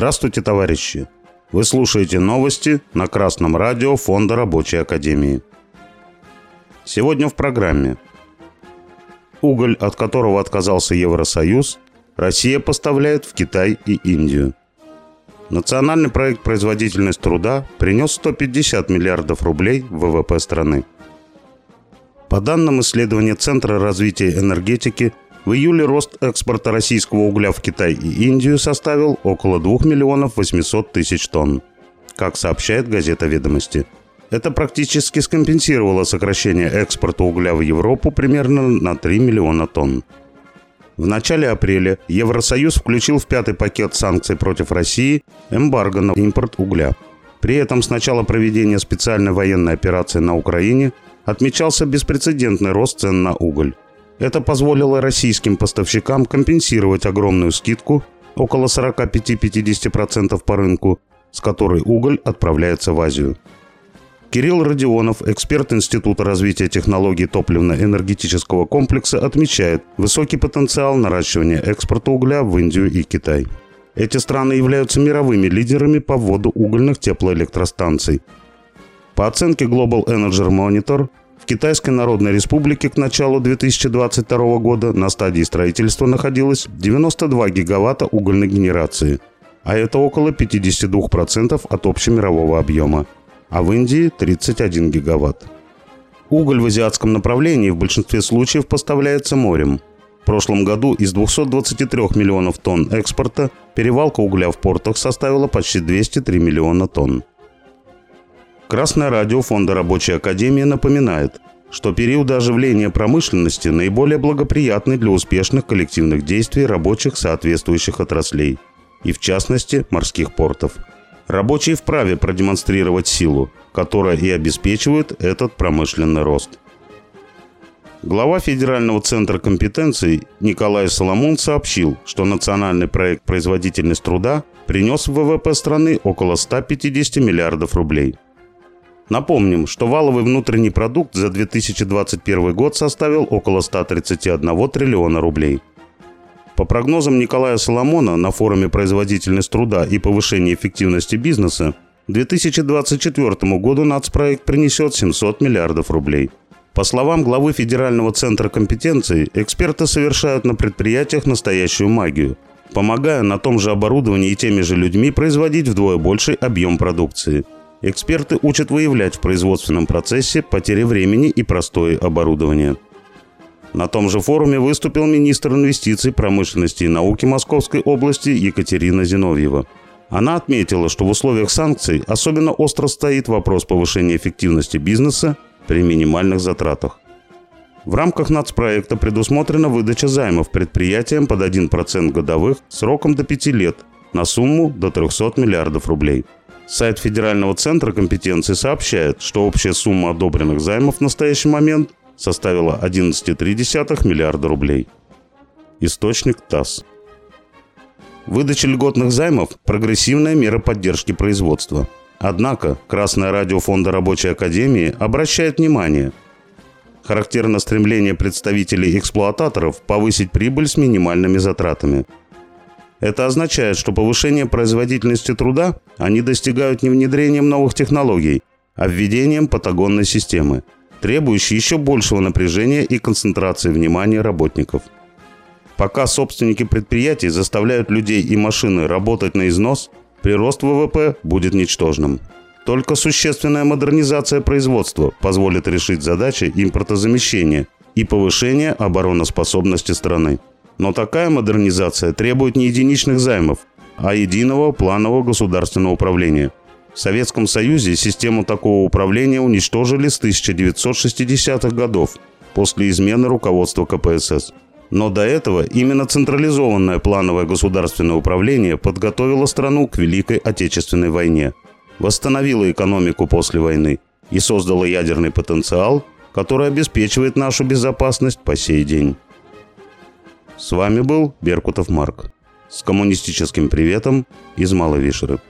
Здравствуйте, товарищи! Вы слушаете новости на Красном радио Фонда Рабочей Академии. Сегодня в программе. Уголь, от которого отказался Евросоюз, Россия поставляет в Китай и Индию. Национальный проект «Производительность труда» принес 150 миллиардов рублей в ВВП страны. По данным исследования Центра развития энергетики, в июле рост экспорта российского угля в Китай и Индию составил около 2 миллионов 800 тысяч тонн, как сообщает газета «Ведомости». Это практически скомпенсировало сокращение экспорта угля в Европу примерно на 3 миллиона тонн. В начале апреля Евросоюз включил в пятый пакет санкций против России эмбарго на импорт угля. При этом с начала проведения специальной военной операции на Украине отмечался беспрецедентный рост цен на уголь. Это позволило российским поставщикам компенсировать огромную скидку, около 45-50% по рынку, с которой уголь отправляется в Азию. Кирилл Родионов, эксперт Института развития технологий топливно-энергетического комплекса, отмечает высокий потенциал наращивания экспорта угля в Индию и Китай. Эти страны являются мировыми лидерами по вводу угольных теплоэлектростанций. По оценке Global Energy Monitor, в Китайской Народной Республике к началу 2022 года на стадии строительства находилось 92 гигаватта угольной генерации, а это около 52% от общемирового объема а в Индии 31 гигаватт. Уголь в азиатском направлении в большинстве случаев поставляется морем. В прошлом году из 223 миллионов тонн экспорта перевалка угля в портах составила почти 203 миллиона тонн. Красное радио Фонда Рабочей Академии напоминает, что периоды оживления промышленности наиболее благоприятны для успешных коллективных действий рабочих соответствующих отраслей, и в частности морских портов – Рабочие вправе продемонстрировать силу, которая и обеспечивает этот промышленный рост. Глава Федерального центра компетенций Николай Соломон сообщил, что национальный проект «Производительность труда» принес в ВВП страны около 150 миллиардов рублей. Напомним, что валовый внутренний продукт за 2021 год составил около 131 триллиона рублей – по прогнозам Николая Соломона на форуме «Производительность труда и повышение эффективности бизнеса», к 2024 году нацпроект принесет 700 миллиардов рублей. По словам главы Федерального центра компетенций, эксперты совершают на предприятиях настоящую магию, помогая на том же оборудовании и теми же людьми производить вдвое больший объем продукции. Эксперты учат выявлять в производственном процессе потери времени и простое оборудование. На том же форуме выступил министр инвестиций, промышленности и науки Московской области Екатерина Зиновьева. Она отметила, что в условиях санкций особенно остро стоит вопрос повышения эффективности бизнеса при минимальных затратах. В рамках нацпроекта предусмотрена выдача займов предприятиям под 1% годовых сроком до 5 лет на сумму до 300 миллиардов рублей. Сайт Федерального центра компетенции сообщает, что общая сумма одобренных займов в настоящий момент составила 11,3 миллиарда рублей. Источник ТАСС. Выдача льготных займов – прогрессивная мера поддержки производства. Однако Красное радио Фонда Рабочей Академии обращает внимание. Характерно стремление представителей эксплуататоров повысить прибыль с минимальными затратами. Это означает, что повышение производительности труда они достигают не внедрением новых технологий, а введением патагонной системы – требующий еще большего напряжения и концентрации внимания работников. Пока собственники предприятий заставляют людей и машины работать на износ, прирост ВВП будет ничтожным. Только существенная модернизация производства позволит решить задачи импортозамещения и повышения обороноспособности страны. Но такая модернизация требует не единичных займов, а единого планового государственного управления – в Советском Союзе систему такого управления уничтожили с 1960-х годов после измены руководства КПСС. Но до этого именно централизованное плановое государственное управление подготовило страну к Великой Отечественной войне, восстановило экономику после войны и создало ядерный потенциал, который обеспечивает нашу безопасность по сей день. С вами был Беркутов Марк. С коммунистическим приветом из Малой Вишеры.